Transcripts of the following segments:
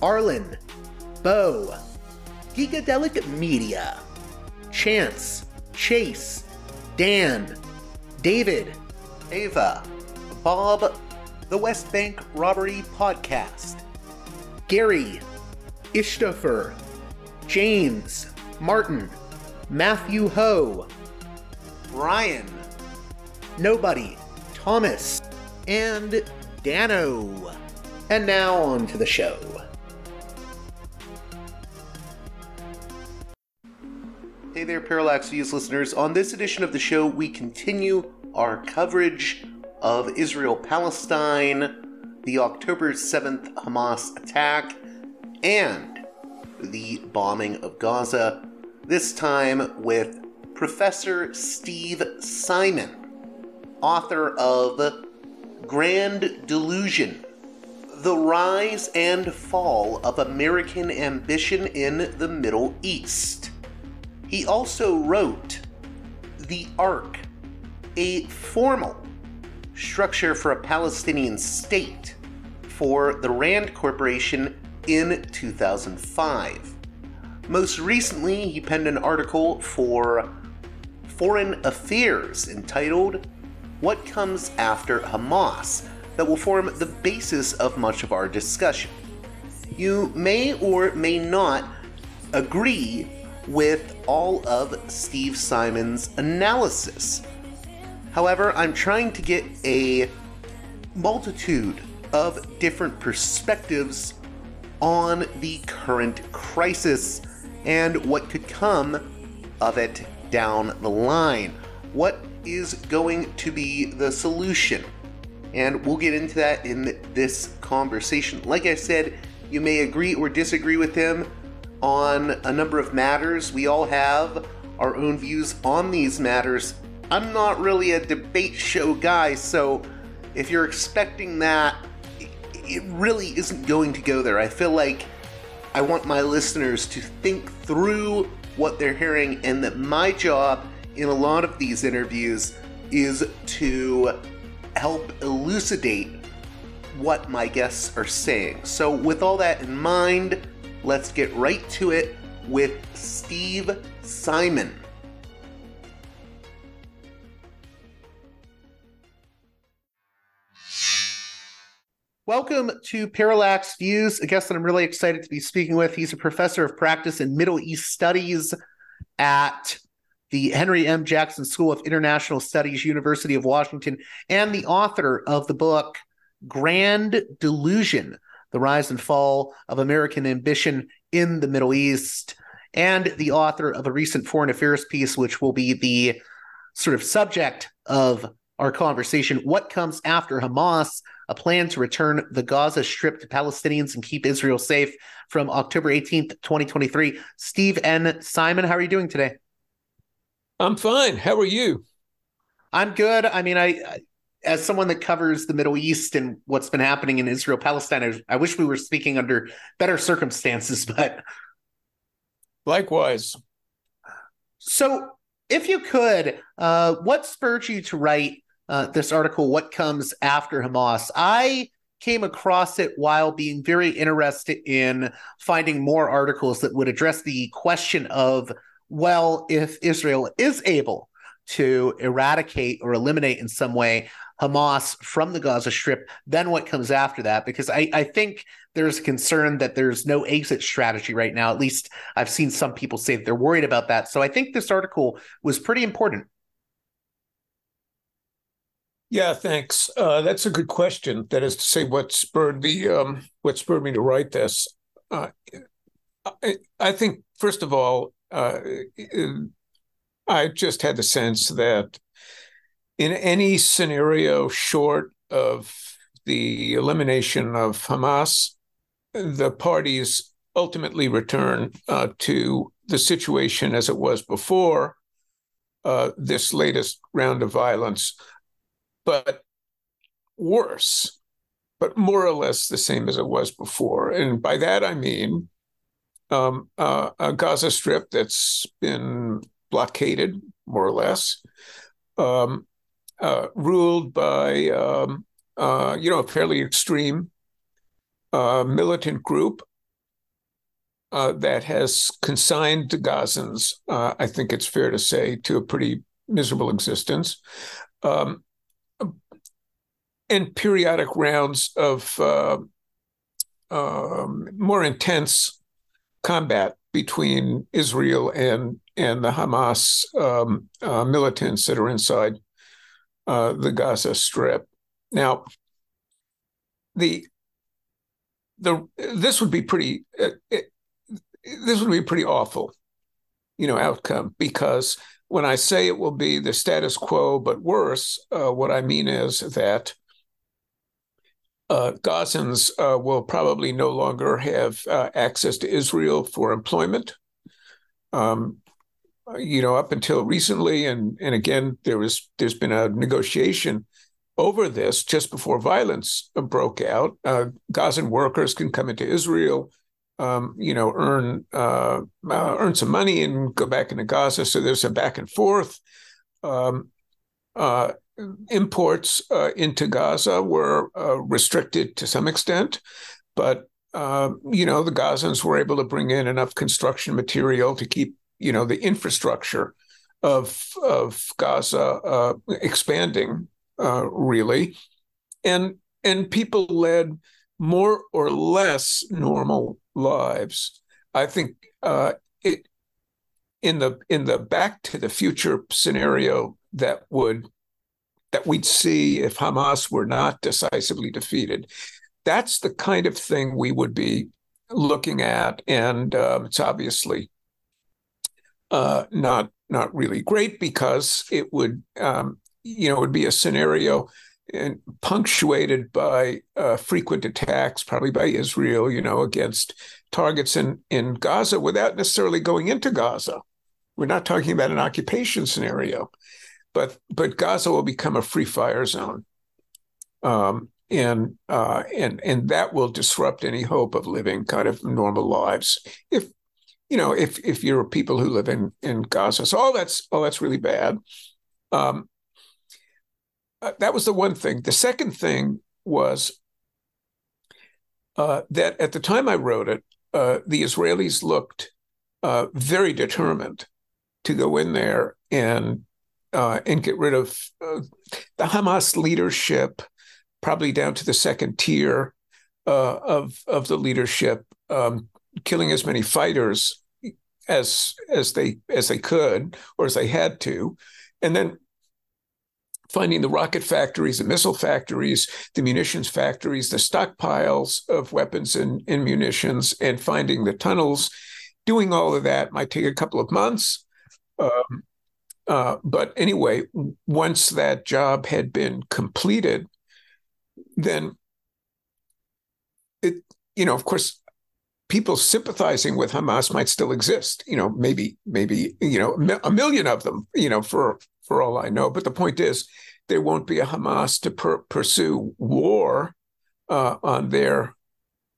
Arlen, Bo, Geekadelic Media, Chance, Chase, Dan, David, Ava, Bob, The West Bank Robbery Podcast, Gary, Ishtofer, James, Martin, Matthew Ho, Brian, Nobody, Thomas, and Dano. And now on to the show. There, Parallax Views listeners. On this edition of the show, we continue our coverage of Israel Palestine, the October 7th Hamas attack, and the bombing of Gaza. This time with Professor Steve Simon, author of Grand Delusion The Rise and Fall of American Ambition in the Middle East. He also wrote The Arc, a formal structure for a Palestinian state for the Rand Corporation in 2005. Most recently, he penned an article for Foreign Affairs entitled What Comes After Hamas that will form the basis of much of our discussion. You may or may not agree with all of Steve Simon's analysis. However, I'm trying to get a multitude of different perspectives on the current crisis and what could come of it down the line. What is going to be the solution? And we'll get into that in this conversation. Like I said, you may agree or disagree with him on a number of matters. We all have our own views on these matters. I'm not really a debate show guy, so if you're expecting that, it really isn't going to go there. I feel like I want my listeners to think through what they're hearing, and that my job in a lot of these interviews is to help elucidate what my guests are saying. So, with all that in mind, let's get right to it with Steve Simon. Welcome to Parallax Views, a guest that I'm really excited to be speaking with. He's a professor of practice in Middle East Studies at the Henry M. Jackson School of International Studies, University of Washington, and the author of the book Grand Delusion The Rise and Fall of American Ambition in the Middle East, and the author of a recent foreign affairs piece, which will be the sort of subject of our conversation What Comes After Hamas? A plan to return the Gaza Strip to Palestinians and keep Israel safe from October 18th, 2023. Steve N. Simon, how are you doing today? I'm fine. How are you? I'm good. I mean, I, as someone that covers the Middle East and what's been happening in Israel Palestine, I, I wish we were speaking under better circumstances, but likewise. So, if you could, uh, what spurred you to write uh, this article? What comes after Hamas? I came across it while being very interested in finding more articles that would address the question of well, if Israel is able to eradicate or eliminate in some way Hamas from the Gaza Strip, then what comes after that? Because I, I think there's a concern that there's no exit strategy right now. At least I've seen some people say that they're worried about that. So I think this article was pretty important. Yeah, thanks. Uh, that's a good question. That is to say, what spurred the um, what spurred me to write this. Uh, I, I, think first of all, uh, I just had the sense that in any scenario short of the elimination of Hamas, the parties ultimately return uh, to the situation as it was before uh, this latest round of violence, but worse, but more or less the same as it was before. And by that I mean um, uh, a Gaza Strip that's been blockaded, more or less, um, uh, ruled by um, uh, you know a fairly extreme uh, militant group uh, that has consigned the Gazans, uh, I think it's fair to say, to a pretty miserable existence. Um, and periodic rounds of uh, um, more intense combat between Israel and and the Hamas um, militants that are inside uh, the Gaza Strip. Now, the the this would be pretty uh, it, this would be pretty awful, you know, outcome because when I say it will be the status quo but worse, uh, what I mean is that uh, Gazans uh, will probably no longer have uh, access to Israel for employment. Um, you know, up until recently, and and again, there was there's been a negotiation over this just before violence broke out. Uh, Gazan workers can come into Israel, um, you know, earn uh, uh, earn some money and go back into Gaza. So there's a back and forth. Um, uh, imports uh, into Gaza were uh, restricted to some extent, but uh, you know the Gazans were able to bring in enough construction material to keep you know the infrastructure of of Gaza uh, expanding uh, really, and and people led more or less normal lives. I think uh, it in the in the Back to the Future scenario that would that we'd see if Hamas were not decisively defeated. That's the kind of thing we would be looking at, and um, it's obviously uh, not not really great because it would um, you know would be a scenario and punctuated by uh, frequent attacks, probably by Israel, you know, against targets in in Gaza without necessarily going into Gaza. We're not talking about an occupation scenario but but Gaza will become a free fire zone, um, and uh, and and that will disrupt any hope of living kind of normal lives. If you know, if if you're people who live in in Gaza, so all that's all that's really bad. Um, uh, that was the one thing. The second thing was uh, that at the time I wrote it, uh, the Israelis looked uh, very determined to go in there and uh, and get rid of uh, the Hamas leadership, probably down to the second tier of of the leadership, um, killing as many fighters as as they as they could or as they had to, and then finding the rocket factories, the missile factories, the munitions factories, the stockpiles of weapons and, and munitions, and finding the tunnels. Doing all of that might take a couple of months. Um, uh, but anyway, once that job had been completed, then it, you know, of course, people sympathizing with Hamas might still exist. You know, maybe, maybe, you know, a million of them. You know, for for all I know. But the point is, there won't be a Hamas to per- pursue war uh, on their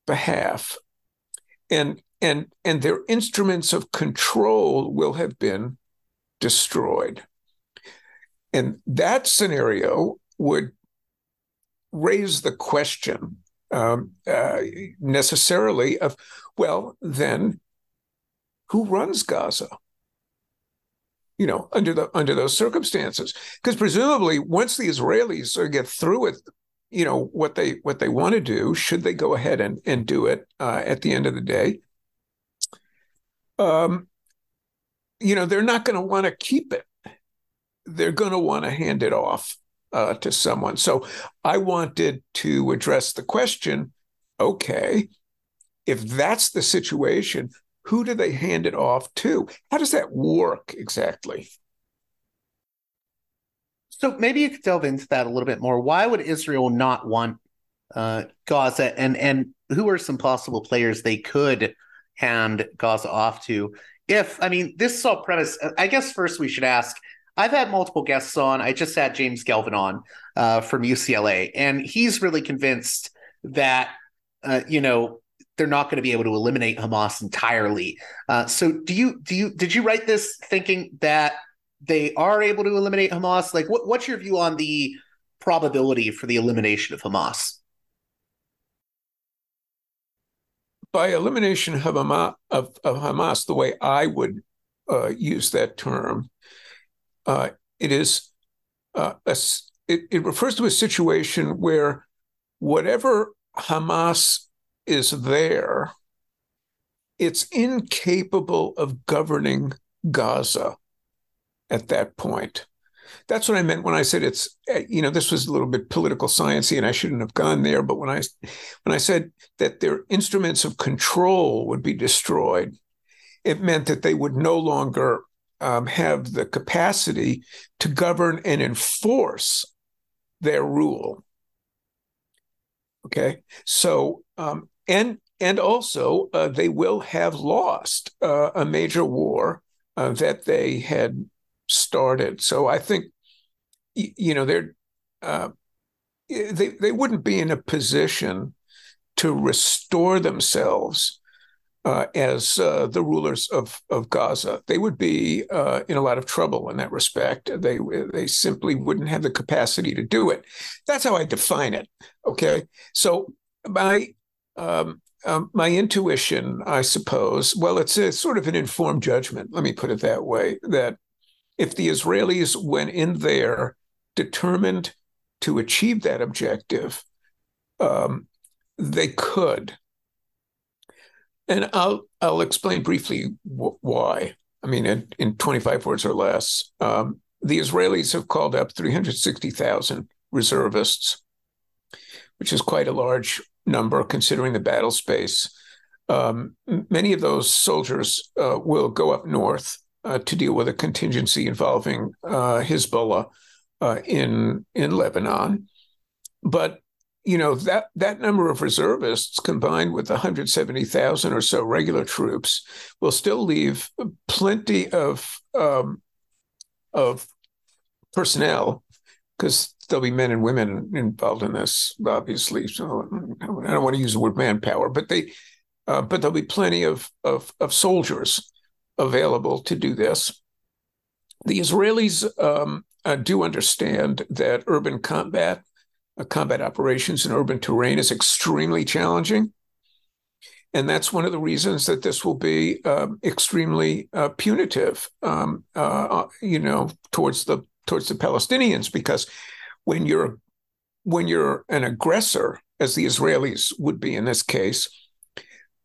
behalf, and and and their instruments of control will have been destroyed. And that scenario would raise the question um, uh, necessarily of, well, then who runs Gaza? You know, under the under those circumstances, because presumably once the Israelis get through with, you know, what they what they want to do, should they go ahead and and do it uh, at the end of the day, um, you know, they're not going to want to keep it. They're going to want to hand it off uh, to someone. So I wanted to address the question okay, if that's the situation, who do they hand it off to? How does that work exactly? So maybe you could delve into that a little bit more. Why would Israel not want uh, Gaza, and and who are some possible players they could hand Gaza off to? If I mean, this is all premise. I guess first we should ask I've had multiple guests on. I just had James Gelvin on uh, from UCLA, and he's really convinced that uh, you know they're not going to be able to eliminate Hamas entirely. Uh, so, do you do you did you write this thinking that they are able to eliminate Hamas? Like, what, what's your view on the probability for the elimination of Hamas? By elimination of Hamas, of, of Hamas the way I would uh, use that term uh, it is uh, a, it, it refers to a situation where whatever Hamas is there, it's incapable of governing Gaza at that point. That's what I meant when I said it's uh, you know this was a little bit political sciencey and I shouldn't have gone there. But when I when I said that their instruments of control would be destroyed, it meant that they would no longer um, have the capacity to govern and enforce their rule. Okay, so um, and and also uh, they will have lost uh, a major war uh, that they had started. So I think you know they're uh, they they wouldn't be in a position to restore themselves uh, as uh, the rulers of, of Gaza. They would be uh, in a lot of trouble in that respect. They they simply wouldn't have the capacity to do it. That's how I define it. Okay, so my um, um, my intuition, I suppose, well, it's a sort of an informed judgment. Let me put it that way. That if the Israelis went in there determined to achieve that objective, um, they could and I'll I'll explain briefly why. I mean, in, in 25 words or less, um, the Israelis have called up 360,000 reservists, which is quite a large number considering the battle space. Um, many of those soldiers uh, will go up north uh, to deal with a contingency involving uh, Hezbollah uh, in in Lebanon, but you know that that number of reservists combined with 170,000 or so regular troops will still leave plenty of um, of personnel because there'll be men and women involved in this obviously. So I don't want to use the word manpower but they uh, but there'll be plenty of, of of soldiers available to do this. The Israelis um, uh, do understand that urban combat combat operations in urban terrain is extremely challenging. And that's one of the reasons that this will be um, extremely uh, punitive, um, uh, uh, you know, towards the towards the Palestinians, because when you're when you're an aggressor, as the Israelis would be in this case,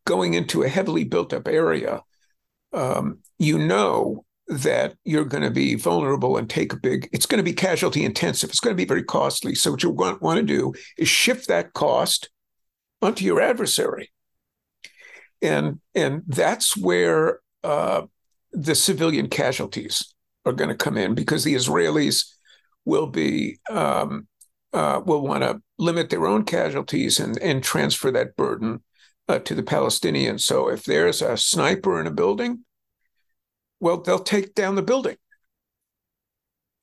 going into a heavily built up area, um, you know that you're going to be vulnerable and take a big it's going to be casualty intensive. It's going to be very costly. So what you want, want to do is shift that cost onto your adversary. And and that's where uh, the civilian casualties are going to come in because the israelis will be um, uh, will want to limit their own casualties and and transfer that burden uh, to the palestinians. So if there's a sniper in a building well, they'll take down the building.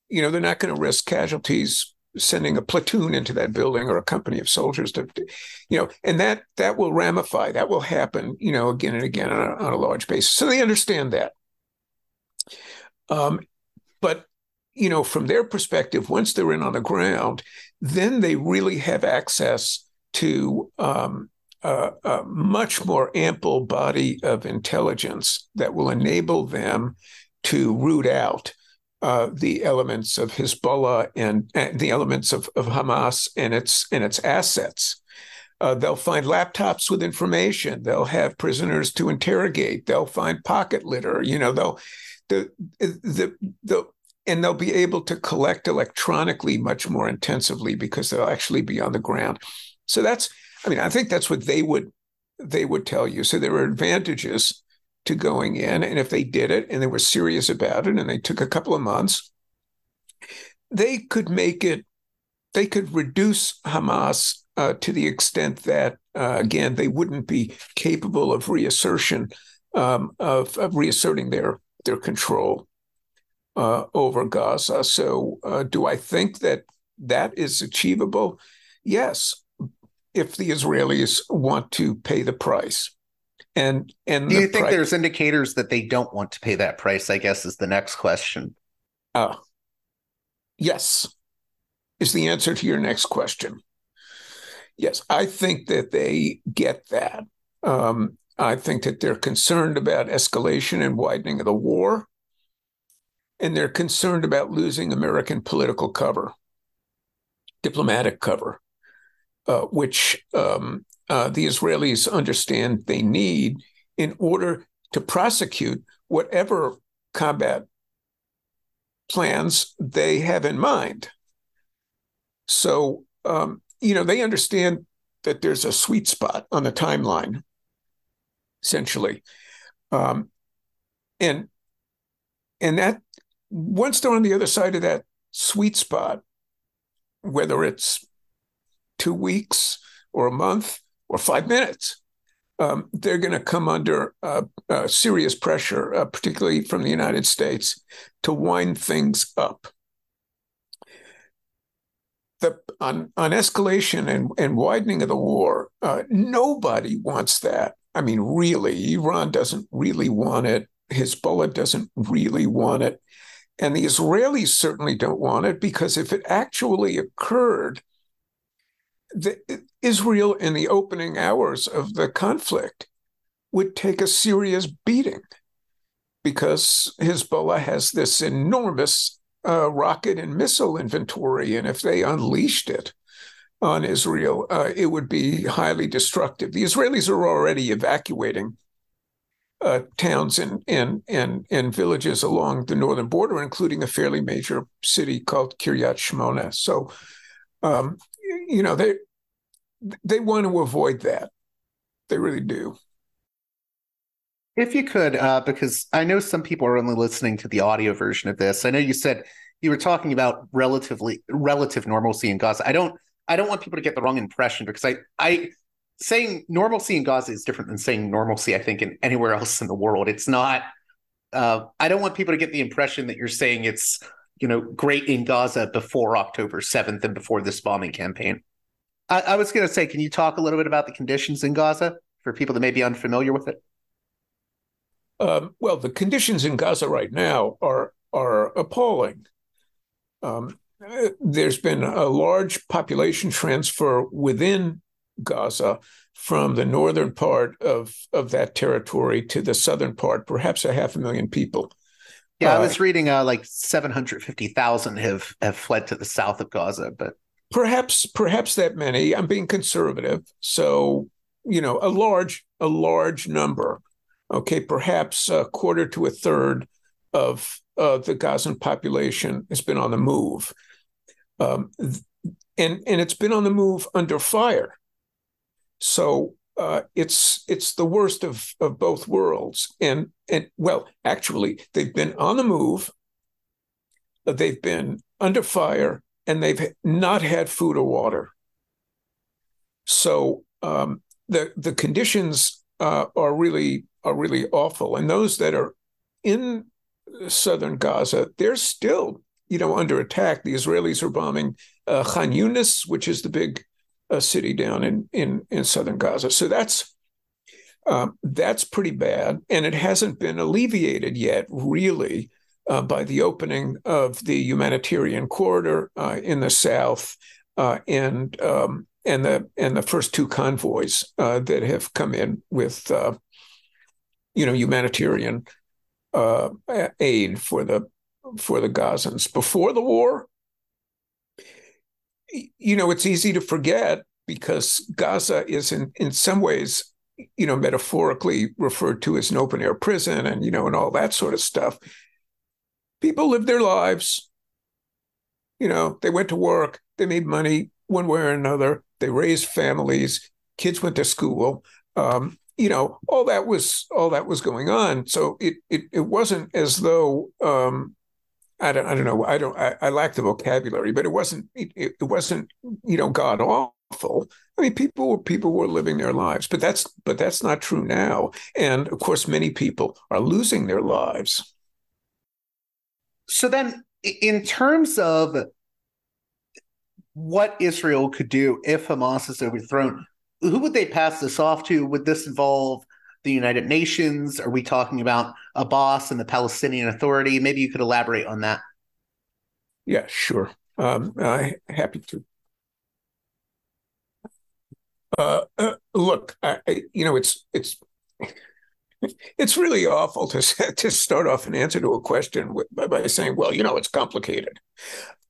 You know, they're not going to risk casualties sending a platoon into that building or a company of soldiers to, you know, and that that will ramify. That will happen, you know, again and again on a, on a large basis. So they understand that. Um, but you know, from their perspective, once they're in on the ground, then they really have access to um, a, a, much more ample body of intelligence that will enable them to root out uh, the elements of Hezbollah and, and the elements of, of, Hamas and its and its assets. Uh, they'll find laptops with information. They'll have prisoners to interrogate. They'll find pocket litter. You know, they'll the the the and they'll be able to collect electronically much more intensively because they'll actually be on the ground. So that's, I mean, I think that's what they would they would tell you. So there are advantages to going in. And if they did it and they were serious about it and they took a couple of months, they could make it, they could reduce Hamas uh, to the extent that, uh, again, they wouldn't be capable of reassertion, um, of, of, reasserting their, their control uh, over Gaza. So, uh, do I think that that is achievable? Yes, if the Israelis want to pay the price. And and do you think price, there's indicators that they don't want to pay that price? I guess is the next question. Uh, yes, is the answer to your next question. Yes, I think that they get that. Um, I think that they're concerned about escalation and widening of the war, and they're concerned about losing American political cover, diplomatic cover, which um, uh, the Israelis understand they need in order to prosecute whatever combat plans they have in mind. So, um, you know, they understand that there's a sweet spot on the timeline, essentially. Um, and and that once they're on the other side of that sweet spot, whether it's two weeks or a month or five minutes, um, they're going to come under uh, uh, serious pressure, uh, particularly from the United States, to wind things up. The, on, on escalation and, and widening of the war, uh, nobody wants that. I mean, really, Iran doesn't really want it. Hezbollah doesn't really want it. And the Israelis certainly don't want it because if it actually occurred, the, Israel in the opening hours of the conflict would take a serious beating because Hezbollah has this enormous uh, rocket and missile inventory. And if they unleashed it on Israel, uh, it would be highly destructive. The Israelis are already evacuating uh, towns and, and, and, and villages along the northern border, including a fairly major city called Kiryat Shmona. So um, you know they they want to avoid that. They really do. If you could, uh, because I know some people are only listening to the audio version of this. I know you said you were talking about relatively relative normalcy in Gaza. I don't I don't want people to get the wrong impression because I I saying normalcy in Gaza is different than saying normalcy. I think in anywhere else in the world, it's not. Uh, I don't want people to get the impression that you're saying it's you know, great in Gaza before October 7th and before this bombing campaign. I, I was going to say, can you talk a little bit about the conditions in Gaza for people that may be unfamiliar with it? Um, well, the conditions in Gaza right now are are appalling. Um, there's been a large population transfer within Gaza from the northern part of, of that territory to the southern part, perhaps a half a million people. Yeah, I was reading uh, like seven hundred fifty thousand have have fled to the south of Gaza, but perhaps perhaps that many. I'm being conservative, so you know a large a large number. Okay, perhaps a quarter to a third of uh, the Gazan population has been on the move, um, and and it's been on the move under fire. So uh, it's it's the worst of of both worlds. And and well, actually, they've been on the move. They've been under fire, and they've not had food or water. So um, the the conditions uh, are really are really awful, and those that are in southern Gaza, they're still you know under attack. The Israelis are bombing uh, Khan Yunis, which is the big a city down in in in southern Gaza. So that's um, that's pretty bad, and it hasn't been alleviated yet, really, uh, by the opening of the humanitarian corridor uh, in the south, uh, and um, and the and the first two convoys uh, that have come in with uh, you know humanitarian uh, aid for the for the Gazans before the war. You know, it's easy to forget because Gaza is in in some ways, you know, metaphorically referred to as an open air prison, and you know, and all that sort of stuff. People live their lives. You know, they went to work, they made money one way or another, they raised families, kids went to school. Um, you know, all that was all that was going on. So it it it wasn't as though um, I don't I don't know I don't I, I lack the vocabulary, but it wasn't it, it wasn't you know god awful. I mean, people were people were living their lives, but that's but that's not true now. And of course, many people are losing their lives. So then, in terms of what Israel could do if Hamas is overthrown, who would they pass this off to? Would this involve the United Nations? Are we talking about Abbas and the Palestinian Authority? Maybe you could elaborate on that. Yeah, sure. Um, I happy to. Uh, uh, look, I, you know, it's it's it's really awful to to start off an answer to a question with, by, by, saying, "Well, you know, it's complicated,"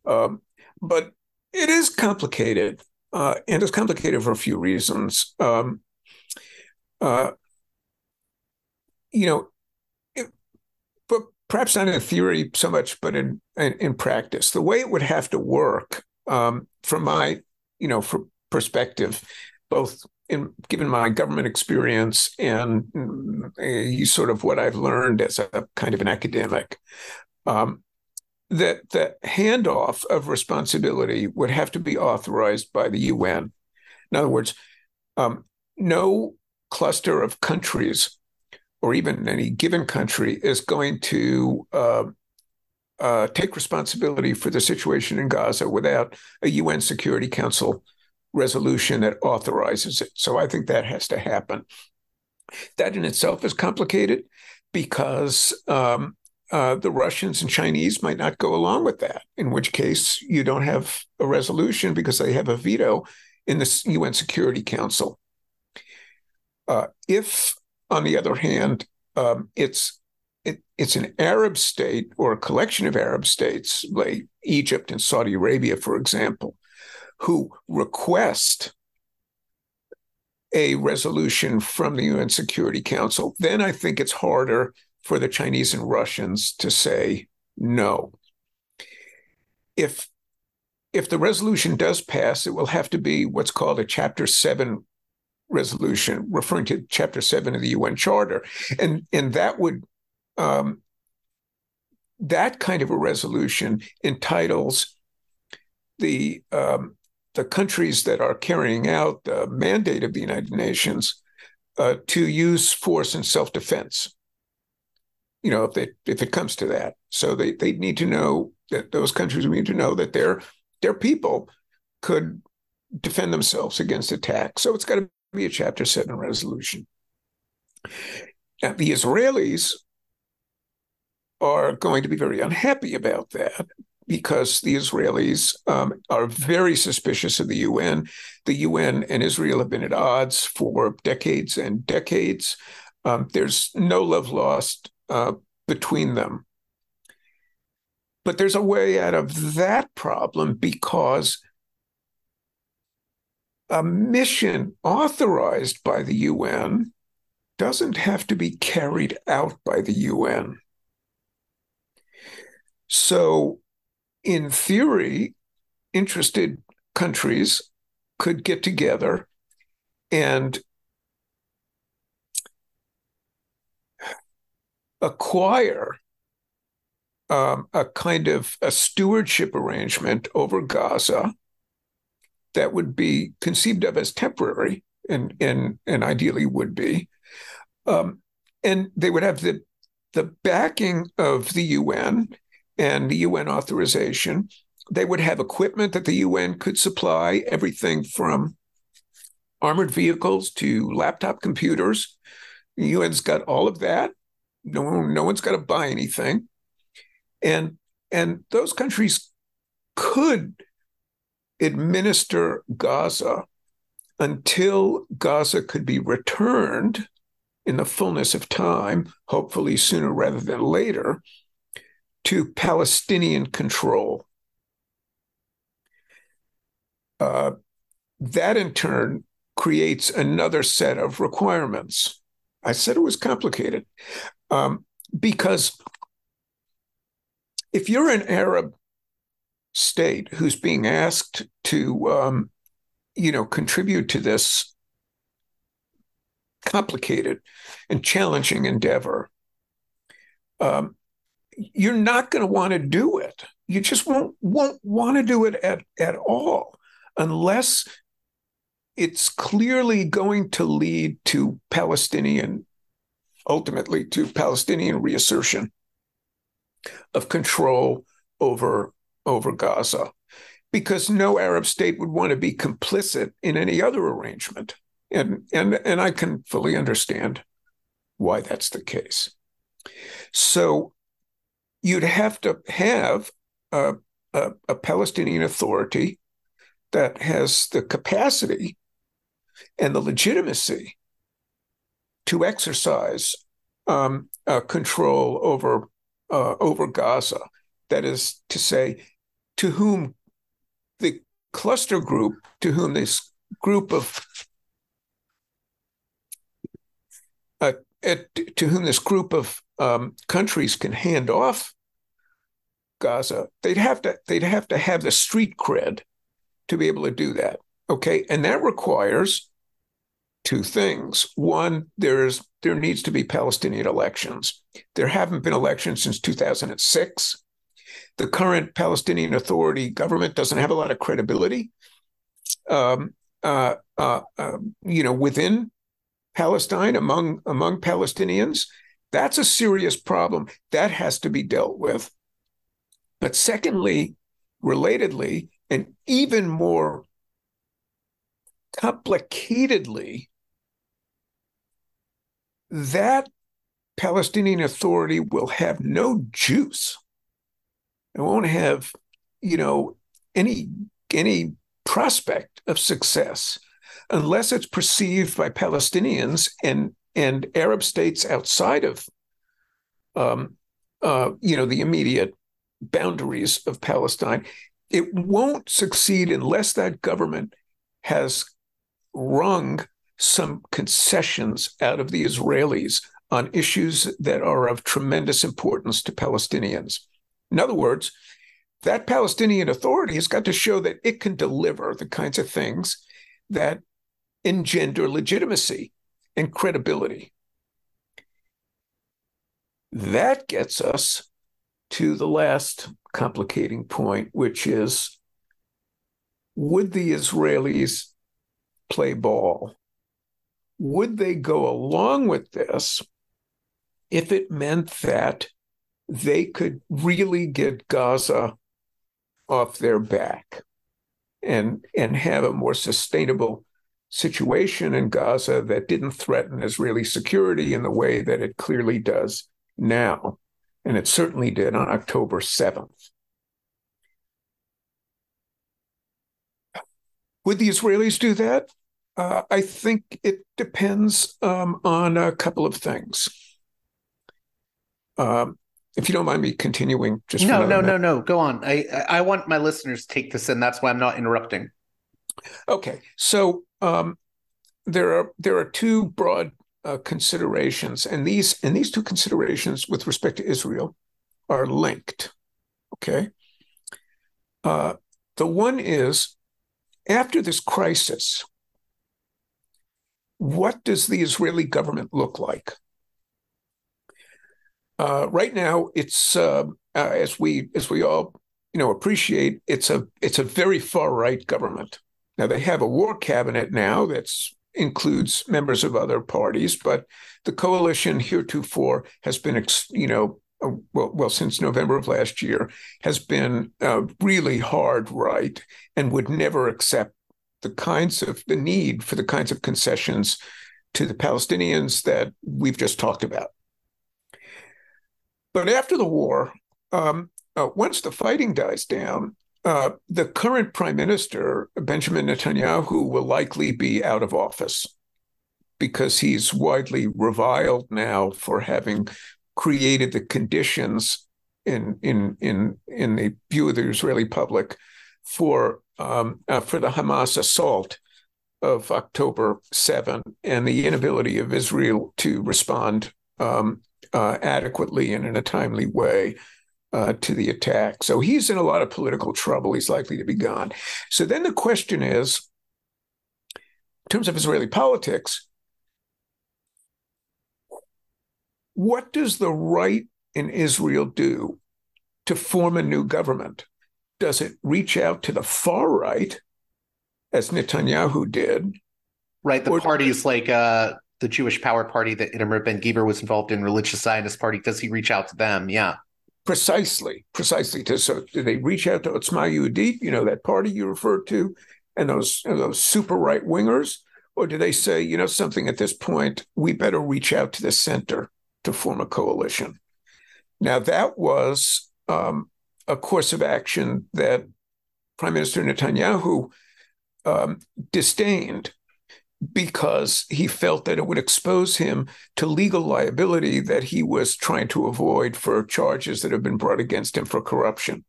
um, but it is complicated uh, and it's complicated for a few reasons. Um, uh, you know, it, but perhaps not in theory so much, but in, in, in practice, the way it would have to work, um, from my you know for perspective, both in given my government experience and uh, sort of what I've learned as a kind of an academic. Um, that the handoff of responsibility would have to be authorized by the UN. In other words, um, no cluster of countries or even any given country is going to uh, uh, take responsibility for the situation in Gaza without a UN Security Council resolution that authorizes it. So I think that has to happen. That in itself is complicated because um, uh, the Russians and Chinese might not go along with that, in which case you don't have a resolution because they have a veto in the UN Security Council. Uh, if, on the other hand, um, it's it, it's an Arab state or a collection of Arab states, like Egypt and Saudi Arabia, for example, who request a resolution from the UN Security Council, then I think it's harder for the Chinese and Russians to say no. If if the resolution does pass, it will have to be what's called a Chapter 7 resolution, referring to Chapter 7 of the UN Charter. And, and that would, um, that kind of a resolution entitles the, um, the countries that are carrying out the mandate of the United Nations uh, to use force in self defense you know, if they if it comes to that. So they they need to know that those countries need to know that their their people could defend themselves against attack. So it's got to be a Chapter Seven resolution. Now, the Israelis are going to be very unhappy about that because the Israelis um, are very suspicious of the UN. The UN and Israel have been at odds for decades and decades. Um, there's no love lost uh, between them. But there's a way out of that problem because a mission authorized by the UN doesn't have to be carried out by the UN. So, in theory, interested countries could get together and acquire um, a kind of a stewardship arrangement over Gaza that would be conceived of as temporary and and and ideally would be, um, and they would have the the backing of the UN and the UN authorization. They would have equipment that the UN could supply, everything from armored vehicles to laptop computers. The UN's got all of that. No, no one's got to buy anything, and and those countries could administer Gaza until Gaza could be returned in the fullness of time, hopefully sooner rather than later, to Palestinian control. Uh, that in turn creates another set of requirements. I said it was complicated um, because if you're an Arab state who's being asked to, um, you know, contribute to this complicated and challenging endeavor, um, you're not going to want to do it. You just won't won't want to do it at at all unless it's clearly going to lead to Palestinian, ultimately to Palestinian reassertion of control over, over Gaza, because no Arab state would want to be complicit in any other arrangement. And, and, and I can fully understand why that's the case. So you'd have to have a, a, a Palestinian authority that has the capacity and the legitimacy to exercise um, uh, control over uh, over Gaza. That is to say, to whom the cluster group, to whom this group of uh, to whom this group of um, countries can hand off Gaza, they'd have to they'd have to have the street cred to be able to do that. Okay, and that requires two things. One, there's there needs to be Palestinian elections. There haven't been elections since 2006. The current Palestinian Authority government doesn't have a lot of credibility. Um, uh, uh, uh, you know, within Palestine, among among Palestinians, that's a serious problem that has to be dealt with. But secondly, relatedly, and even more complicatedly, that Palestinian Authority will have no juice. It won't have, you know, any any prospect of success unless it's perceived by Palestinians and and Arab states outside of, um, uh, you know, the immediate boundaries of Palestine. It won't succeed unless that government has wrung some concessions out of the Israelis on issues that are of tremendous importance to Palestinians. In other words, that Palestinian Authority has got to show that it can deliver the kinds of things that engender legitimacy and credibility. That gets us to the last complicating point, which is would the Israelis play ball? would they go along with this if it meant that they could really get Gaza off their back and and have a more sustainable situation in Gaza that didn't threaten Israeli security in the way that it clearly does now. And it certainly did on October 7th. Would the Israelis do that? Uh, I think it depends um, on a couple of things. Um, if you don't mind me continuing, just no, no, no, no. Go on. I I want my listeners to take this in. That's why I'm not interrupting. Okay, so um, there are there are two broad uh, considerations, and these and these two considerations with respect to Israel are linked. Okay, uh, the one is after this crisis, what does the Israeli government look like? Uh, right now, it's uh, uh, as we as we all you know appreciate, it's a it's a very far right government. Now they have a war cabinet now that includes members of other parties, but the coalition heretofore has been you know uh, well, well since November of last year has been uh, really hard right and would never accept the kinds of the need for the kinds of concessions to the Palestinians that we've just talked about. But after the war, um, uh, once the fighting dies down, uh, the current prime minister, Benjamin Netanyahu, will likely be out of office because he's widely reviled now for having created the conditions in in in in the view of the Israeli public for um, uh, for the Hamas assault of October 7 and the inability of Israel to respond um, uh, adequately and in a timely way uh, to the attack. So he's in a lot of political trouble. He's likely to be gone. So then the question is, in terms of Israeli politics, what does the right in Israel do to form a new government? Does it reach out to the far right, as Netanyahu did? Right, the parties like uh, the Jewish Power Party that Itamar Ben Gvir was involved in, Religious Zionist Party. Does he reach out to them? Yeah. Precisely, precisely. To, so do they reach out to Otzma Yehudit, you know, that party you referred to, and those those super right wingers, or do they say, you know, something at this point, we better reach out to the center to form a coalition? Now that was um, a course of action that Prime Minister Netanyahu um, disdained because he felt that it would expose him to legal liability that he was trying to avoid for charges that have been brought against him for corruption.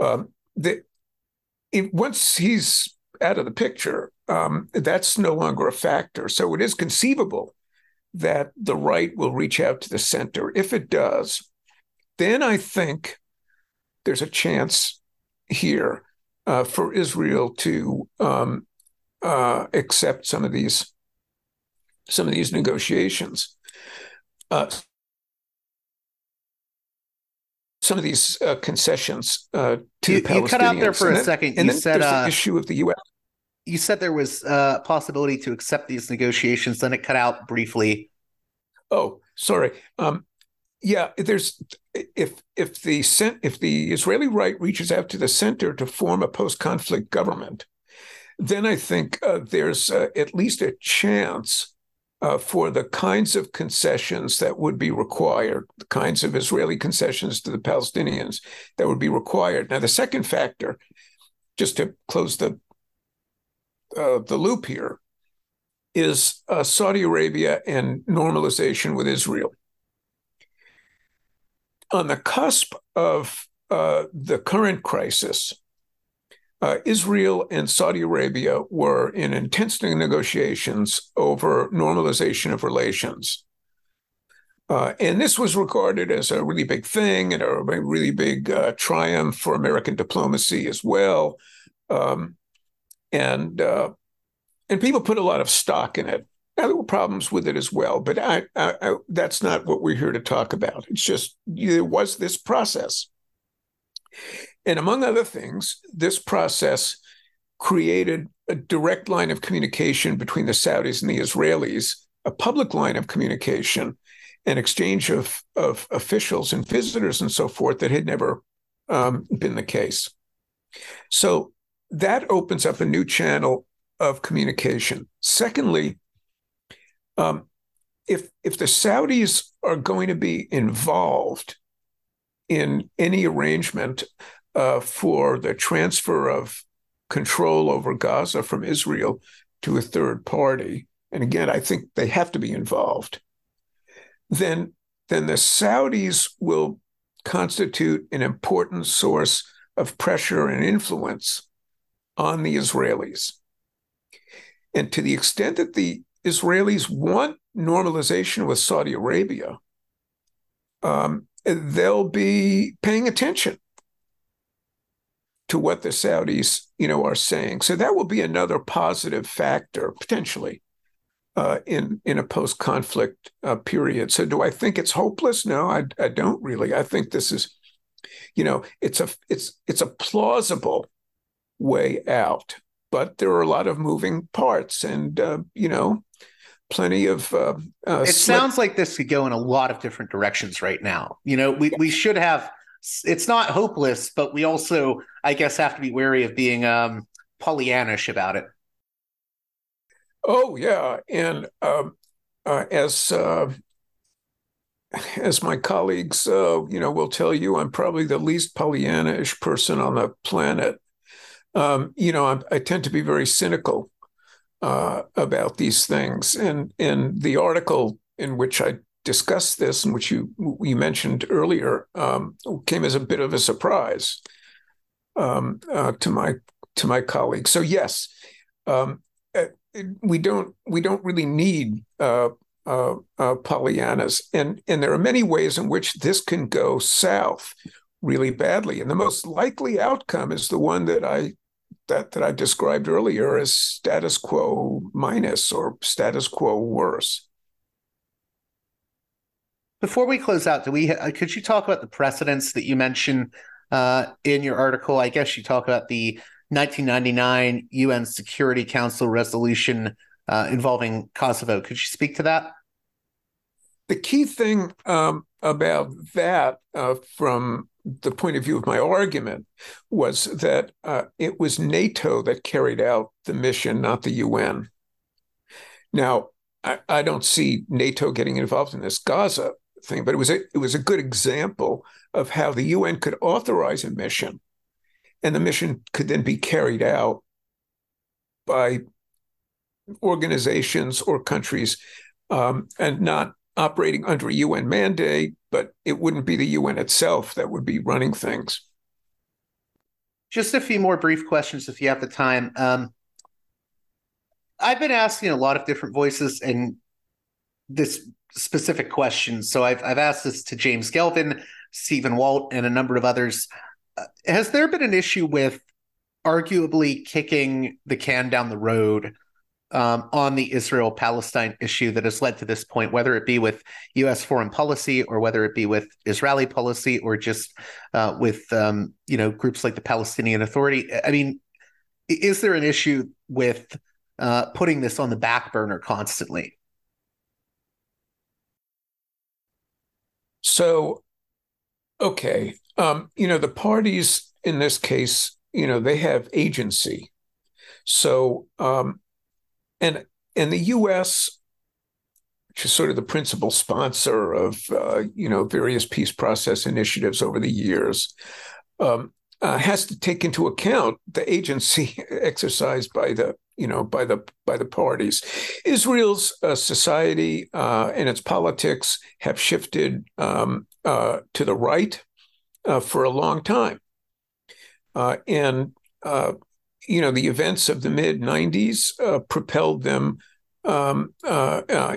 Um, the, it, once he's out of the picture, um, that's no longer a factor. So it is conceivable that the right will reach out to the center. If it does, then I think there's a chance here uh, for Israel to um, uh, accept some of these some of these negotiations. Uh, some of these uh, concessions uh, to you, the Palestinians. You cut out there for and a then, second. And you said there's uh, the issue of the U.S. You said there was a possibility to accept these negotiations. Then it cut out briefly. Oh, sorry. Um, yeah, there's if if the if the Israeli right reaches out to the center to form a post-conflict government, then I think uh, there's uh, at least a chance uh, for the kinds of concessions that would be required, the kinds of Israeli concessions to the Palestinians that would be required. Now, the second factor, just to close the uh, the loop here, is uh, Saudi Arabia and normalization with Israel. On the cusp of uh, the current crisis, uh, Israel and Saudi Arabia were in intense negotiations over normalization of relations. Uh, and this was regarded as a really big thing and a really big uh, triumph for American diplomacy as well. Um, and uh, and people put a lot of stock in it. Now, there were problems with it as well, but I, I, I, that's not what we're here to talk about. It's just there was this process. And among other things, this process created a direct line of communication between the Saudis and the Israelis, a public line of communication, an exchange of, of officials and visitors and so forth that had never um, been the case. So that opens up a new channel of communication. Secondly, um, if if the Saudis are going to be involved in any arrangement uh, for the transfer of control over Gaza from Israel to a third party, and again, I think they have to be involved, then, then the Saudis will constitute an important source of pressure and influence on the Israelis. And to the extent that the Israelis want normalization with Saudi Arabia, um, they'll be paying attention to what the Saudis, you know, are saying. So that will be another positive factor potentially uh, in in a post conflict uh, period. So do I think it's hopeless? No, I, I don't really. I think this is, you know, it's a it's it's a plausible way out, but there are a lot of moving parts, and uh, you know. Plenty of. Uh, uh, it sounds like this could go in a lot of different directions right now. You know, we, we should have it's not hopeless, but we also, I guess, have to be wary of being um, Pollyannish about it. Oh yeah, and um, uh, as uh, as my colleagues, uh, you know, will tell you, I'm probably the least Pollyanna-ish person on the planet. Um, you know, I'm, i tend to be very cynical uh, about these things, and in the article in which I discussed this, and which you you mentioned earlier, um, came as a bit of a surprise um, uh, to my to my colleagues. So yes, um, uh, we don't we don't really need uh, uh, uh, Pollyannas, and and there are many ways in which this can go south really badly, and the most likely outcome is the one that I that that I described earlier as status quo minus or status quo worse. Before we close out, do we uh, could you talk about the precedents that you mentioned uh, in your article? I guess you talk about the 1999 UN Security Council resolution uh, involving Kosovo. Could you speak to that? The key thing um, about that, uh, from the point of view of my argument, was that uh, it was NATO that carried out the mission, not the UN. Now, I, I don't see NATO getting involved in this Gaza thing, but it was a, it was a good example of how the UN could authorize a mission, and the mission could then be carried out by organizations or countries, um, and not operating under a UN mandate, but it wouldn't be the UN itself that would be running things. Just a few more brief questions if you have the time. Um, I've been asking a lot of different voices, and this specific question. So I've I've asked this to James Gelvin, Stephen Walt, and a number of others. Uh, has there been an issue with arguably kicking the can down the road um, on the Israel Palestine issue that has led to this point, whether it be with U.S. foreign policy or whether it be with Israeli policy or just uh, with um, you know groups like the Palestinian Authority? I mean, is there an issue with uh, putting this on the back burner constantly? So, okay, um, you know, the parties in this case, you know, they have agency. So, um, and and the U.S., which is sort of the principal sponsor of uh, you know various peace process initiatives over the years, um, uh, has to take into account the agency exercised by the you know by the by the parties. Israel's uh, society uh, and its politics have shifted um, uh, to the right uh, for a long time, uh, and you know the events of the mid '90s propelled them. Um,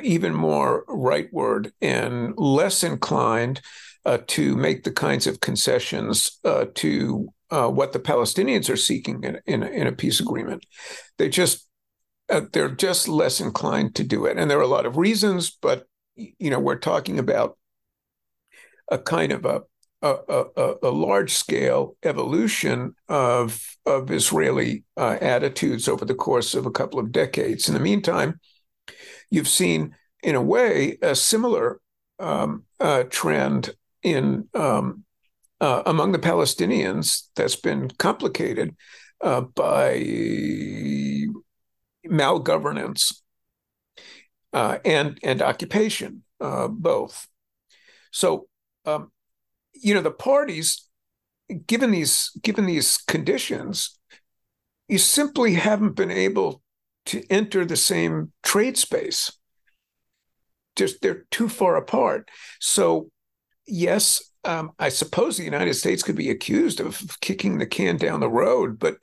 even more rightward and less inclined uh, to make the kinds of concessions uh, to uh, what the Palestinians are seeking in, in, in a peace agreement. They just uh, they're just less inclined to do it, and there are a lot of reasons. But you know, we're talking about a kind of a a, a, a large scale evolution of of Israeli uh, attitudes over the course of a couple of decades. In the meantime, you've seen, in a way, a similar um, uh, trend in um, uh, among the Palestinians that's been complicated uh, by malgovernance uh, and and occupation, uh, both. So, um, you know, the parties, given these given these conditions, you simply haven't been able to enter the same trade space. Just they're too far apart. So, yes, um, I suppose the United States could be accused of kicking the can down the road, but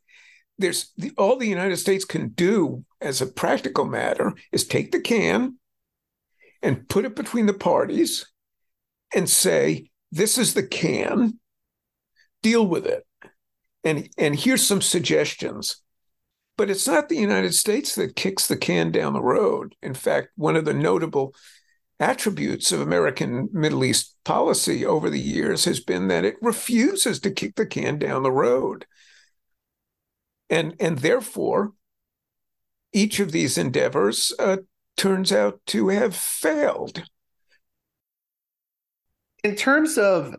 there's the, all the United States can do as a practical matter is take the can and put it between the parties and say, this is the can, deal with it. And, and here's some suggestions. But it's not the United States that kicks the can down the road. In fact, one of the notable attributes of American Middle East policy over the years has been that it refuses to kick the can down the road. And, and therefore, each of these endeavors uh, turns out to have failed. In terms of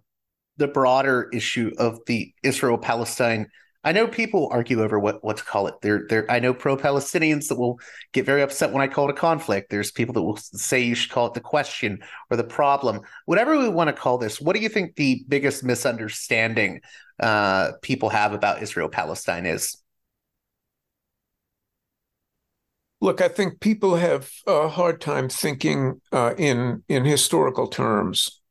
the broader issue of the Israel Palestine I know people argue over what, what to call it. There, there. I know pro-Palestinians that will get very upset when I call it a conflict. There's people that will say you should call it the question or the problem, whatever we want to call this. What do you think the biggest misunderstanding uh, people have about Israel Palestine is? Look, I think people have a hard time thinking uh, in in historical terms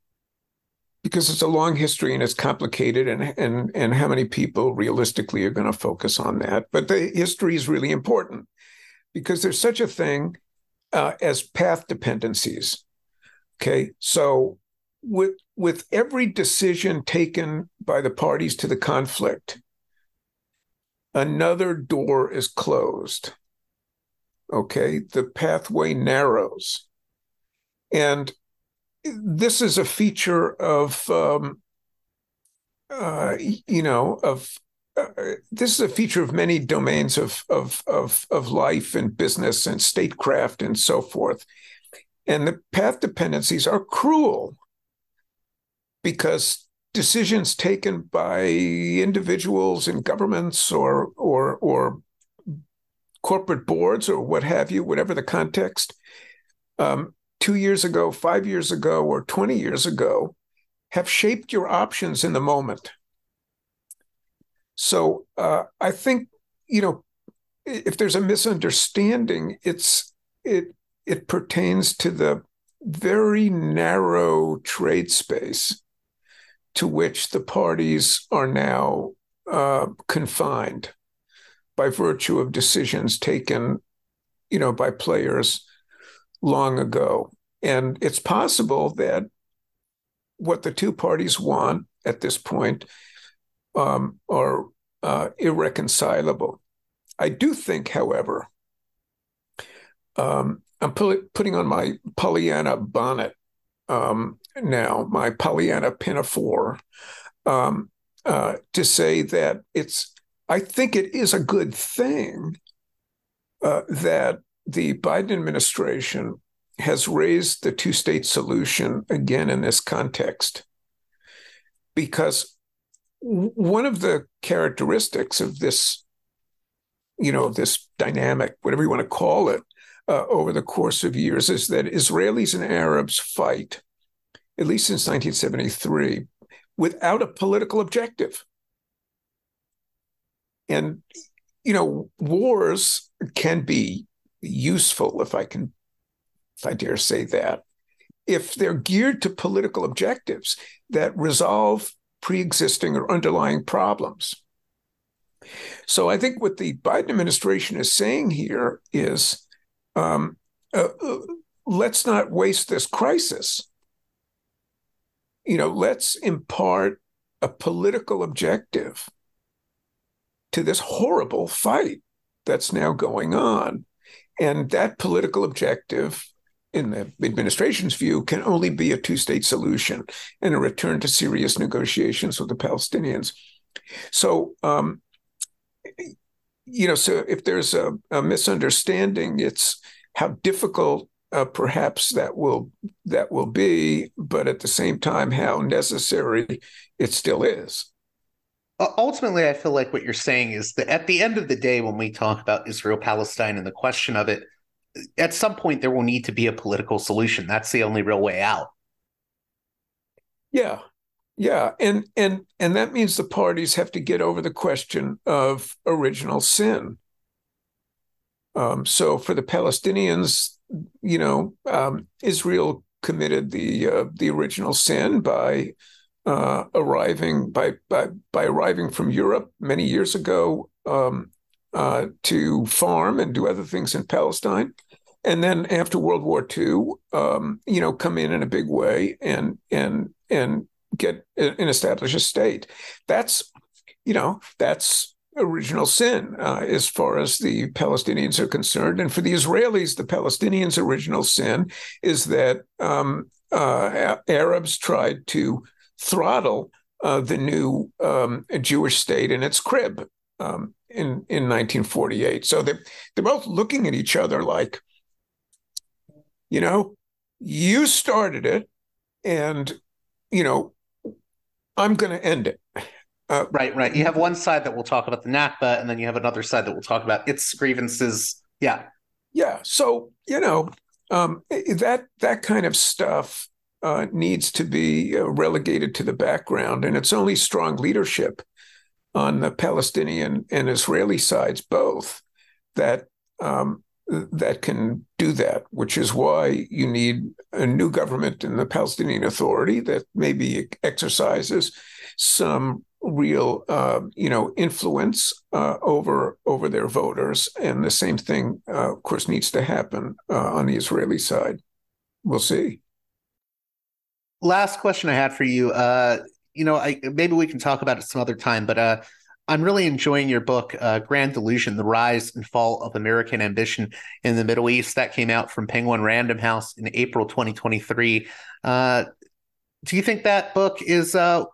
because it's a long history and it's complicated, and and and how many people realistically are going to focus on that? But the history is really important because there's such a thing uh, as path dependencies. Okay, so with with every decision taken by the parties to the conflict, another door is closed okay, the pathway narrows. And this is a feature of, um, uh, you know, of uh, this is a feature of many domains of, of of of life and business and statecraft and so forth. And the path dependencies are cruel because decisions taken by individuals and governments or or or corporate boards or what have you, whatever the context, um, two years ago, five years ago, or 20 years ago, have shaped your options in the moment. So uh, I think, you know, if there's a misunderstanding, it's it it pertains to the very narrow trade space to which the parties are now uh, confined by virtue of decisions taken, you know, by players long ago. And it's possible that what the two parties want at this point um, are uh, irreconcilable. I do think, however, um, I'm pu- putting on my Pollyanna bonnet um, now, my Pollyanna pinafore, um, uh, to say that it's I think it is a good thing uh, that the Biden administration has raised the two state solution again in this context. Because one of the characteristics of this, you know, this dynamic, whatever you want to call it, uh, over the course of years is that Israelis and Arabs fight, at least since 1973, without a political objective. And, you know, wars can be useful, if I can, if I dare say that, if they're geared to political objectives that resolve pre existing or underlying problems. So I think what the Biden administration is saying here is um, uh, uh, let's not waste this crisis. You know, let's impart a political objective to this horrible fight that's now going on. And that political objective, in the administration's view, can only be a two state solution and a return to serious negotiations with the Palestinians. So, um, you know, so if there's a, a misunderstanding, it's how difficult uh, perhaps that will that will be, but at the same time, how necessary it still is ultimately, I feel like what you're saying is that at the end of the day, when we talk about Israel Palestine and the question of it, at some point there will need to be a political solution. That's the only real way out. Yeah. Yeah, and and and that means the parties have to get over the question of original sin. Um, so for the Palestinians, you know, um, Israel committed the uh, the original sin by uh, arriving by, by by arriving from Europe many years ago um, uh, to farm and do other things in Palestine, and then after World War II, um, you know, come in in a big way and and and get and establish a state. That's you know that's original sin uh, as far as the Palestinians are concerned, and for the Israelis, the Palestinians' original sin is that um, uh, Arabs tried to throttle uh, the new um, Jewish state in its crib um, in in 1948. So they're they're both looking at each other like, you know, you started it, and you know, I'm going to end it. Uh, right, right. You have one side that will talk about the Nakba, and then you have another side that will talk about its grievances. Yeah, yeah. So you know um, that that kind of stuff uh, needs to be uh, relegated to the background, and it's only strong leadership on the Palestinian and Israeli sides both that um, that can do that, which is why you need a new government in the Palestinian Authority that maybe exercises some real, uh, you know, influence uh, over over their voters, and the same thing, uh, of course, needs to happen uh, on the Israeli side. We'll see. Last question I had for you. Uh, you know, I, maybe we can talk about it some other time, but uh, I'm really enjoying your book, uh, Grand Delusion The Rise and Fall of American Ambition in the Middle East. That came out from Penguin Random House in April 2023. Uh, do you think that book is uh,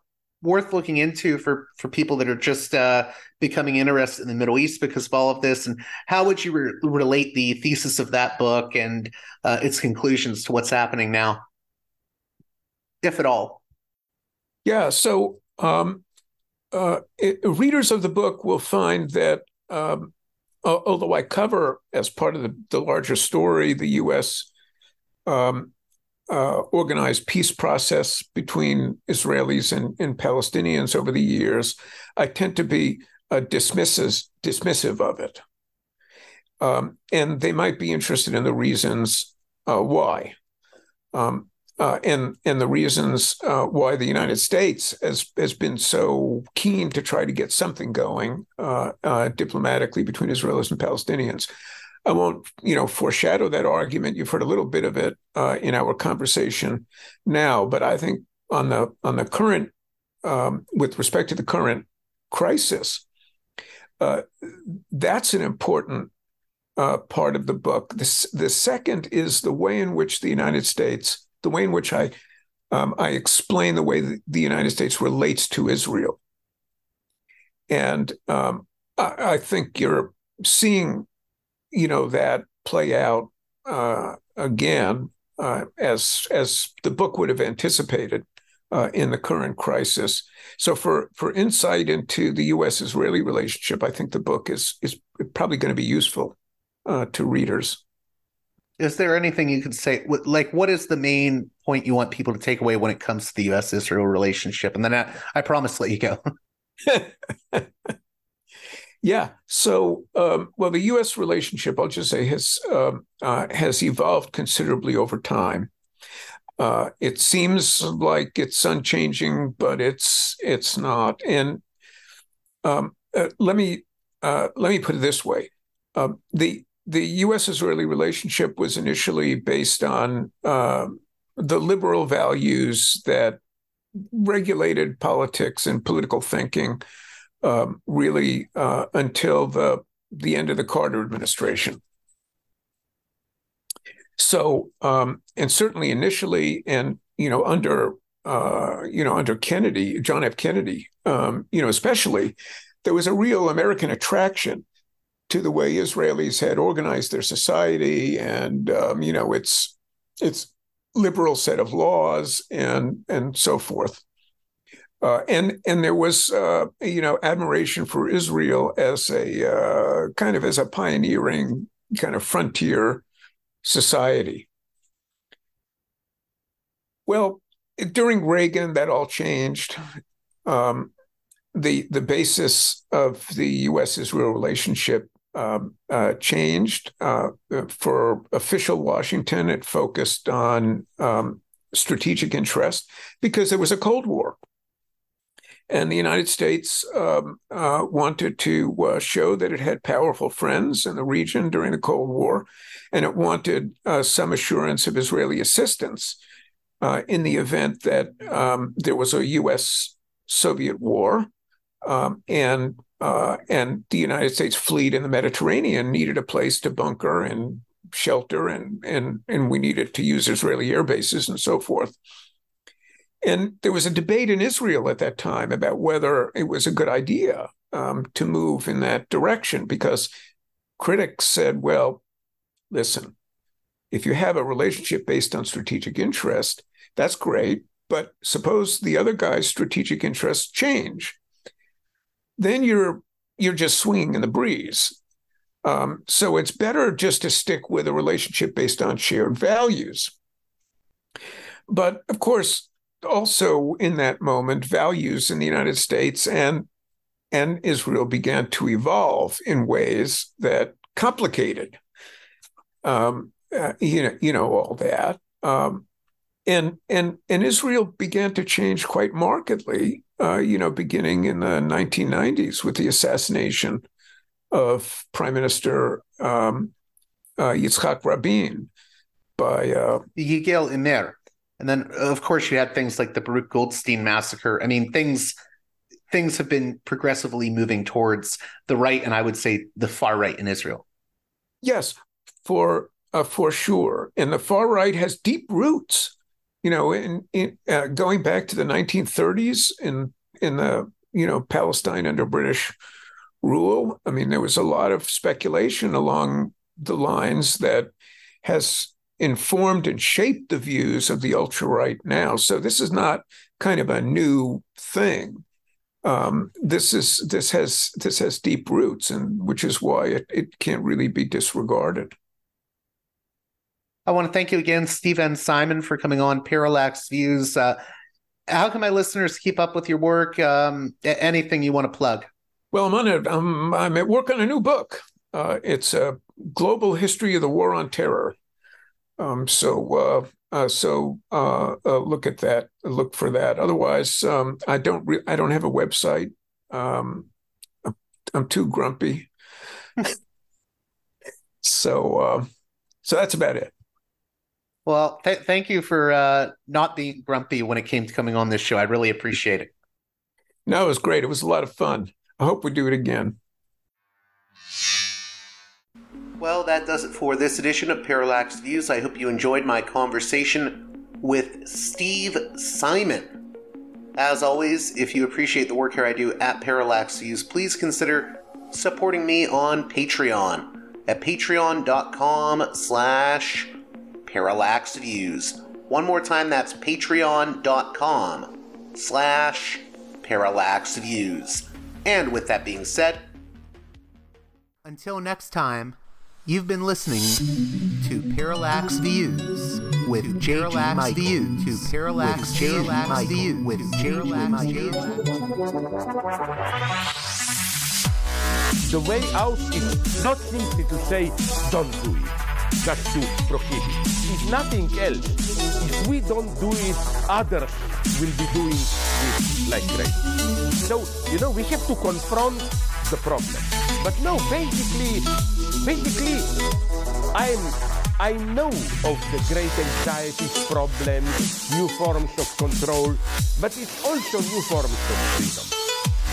worth looking into for, for people that are just uh, becoming interested in the Middle East because of all of this? And how would you re- relate the thesis of that book and uh, its conclusions to what's happening now, if at all? Yeah. So, um, uh, it, readers of the book will find that um, although I cover as part of the, the larger story the U.S. Um, uh, organized peace process between Israelis and, and, Palestinians over the years, I tend to be uh, dismisses, dismissive of it. Um, and they might be interested in the reasons uh, why. Um, uh, and and the reasons uh, why the United States has has been so keen to try to get something going uh, uh diplomatically between Israelis and Palestinians. I won't, you know, foreshadow that argument. You've heard a little bit of it uh, in our conversation now, but I think on the on the current, um, with respect to the current crisis, uh, that's an important part of the book. The, the second is the way in which the United States the way in which I um, I explain the way the United States relates to Israel, and um, I, I, think you're seeing, you know, that play out uh, again uh, as as the book would have anticipated uh, in the current crisis. So for for insight into the U.S.-Israeli relationship, I think the book is is probably going to be useful uh, to readers is there anything you could say like what is the main point you want people to take away when it comes to the us israel relationship? And then i, I promise let you go. Yeah. So um, well the us relationship i'll just say has um, uh, has evolved considerably over time. Uh, it seems like it's unchanging but it's it's not. And um, uh, let me uh, let me put it this way. Um, the the U.S. Israeli relationship was initially based on uh, the liberal values that regulated politics and political thinking um, really uh, until the the end of the Carter administration. So, um, and certainly initially, and you know, under uh, you know, under Kennedy, John F. Kennedy, um, you know, especially, there was a real American attraction to the way Israelis had organized their society and um, you know its its liberal set of laws and and so forth. Uh, and and there was uh, you know admiration for Israel as a uh, kind of as a pioneering kind of frontier society. Well, during Reagan, that all changed. Um, the the basis of the U.S. Israel relationship uh, changed. Uh, for official Washington, it focused on um, strategic interest because there was a Cold War. And the United States um, uh, wanted to uh, show that it had powerful friends in the region during the Cold War, and it wanted uh, some assurance of Israeli assistance uh, in the event that um, there was a U.S. Soviet war. Um, and uh, and the United States fleet in the Mediterranean needed a place to bunker and shelter, and and and we needed to use Israeli air bases and so forth. And there was a debate in Israel at that time about whether it was a good idea um, to move in that direction because critics said, well, listen, if you have a relationship based on strategic interest, that's great. But suppose the other guy's strategic interests change then you're you're just swinging in the breeze. Um, so it's better just to stick with a relationship based on shared values. But of course, also in that moment, values in the United States and and Israel began to evolve in ways that complicated, um, uh, you know, you know all that, um, and and and Israel began to change quite markedly, uh, you know, beginning in the 1990s with the assassination of Prime Minister um, uh, Yitzhak Rabin by uh, Yigal Amir. And then, of course, you had things like the Baruch Goldstein massacre. I mean, things things have been progressively moving towards the right, and I would say the far right in Israel. Yes, for uh, for sure, and the far right has deep roots. You know, in, in uh, going back to the 1930s in in the you know Palestine under British rule. I mean, there was a lot of speculation along the lines that has informed and shaped the views of the ultra right now. So this is not kind of a new thing. Um, this is this has this has deep roots, and which is why it, it can't really be disregarded. I want to thank you again, Steve and Simon, for coming on Parallax Views. Uh, how can my listeners keep up with your work? Um, anything you want to plug? Well, I'm on it. I'm, I'm at work on a new book. Uh, it's a global history of the war on terror. Um, so uh, uh, so uh, uh, look at that. Look for that. Otherwise, um, I don't. Re- I don't have a website. Um, I'm, I'm, too grumpy. so uh, so that's about it. Well, th- thank you for uh, not being grumpy when it came to coming on this show. I really appreciate it. No, it was great. It was a lot of fun. I hope we do it again. Well, that does it for this edition of Parallax Views. I hope you enjoyed my conversation with Steve Simon. As always, if you appreciate the work here I do at Parallax Views, please consider supporting me on Patreon at patreon.com slash parallaxviews. One more time, that's patreon.com slash parallaxviews. And with that being said, until next time, you've been listening to Parallax Views with Parallax Views to Parallax Parallax Views with Parallax Views. The way out is not simply to say don't do it, just to prohibit. It's nothing else. If we don't do it, others will be doing it like crazy. So, you know, we have to confront the problem. But no, basically, basically, I'm I know of the great anxiety problems, new forms of control, but it's also new forms of freedom.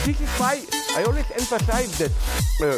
This is why I always emphasize that uh,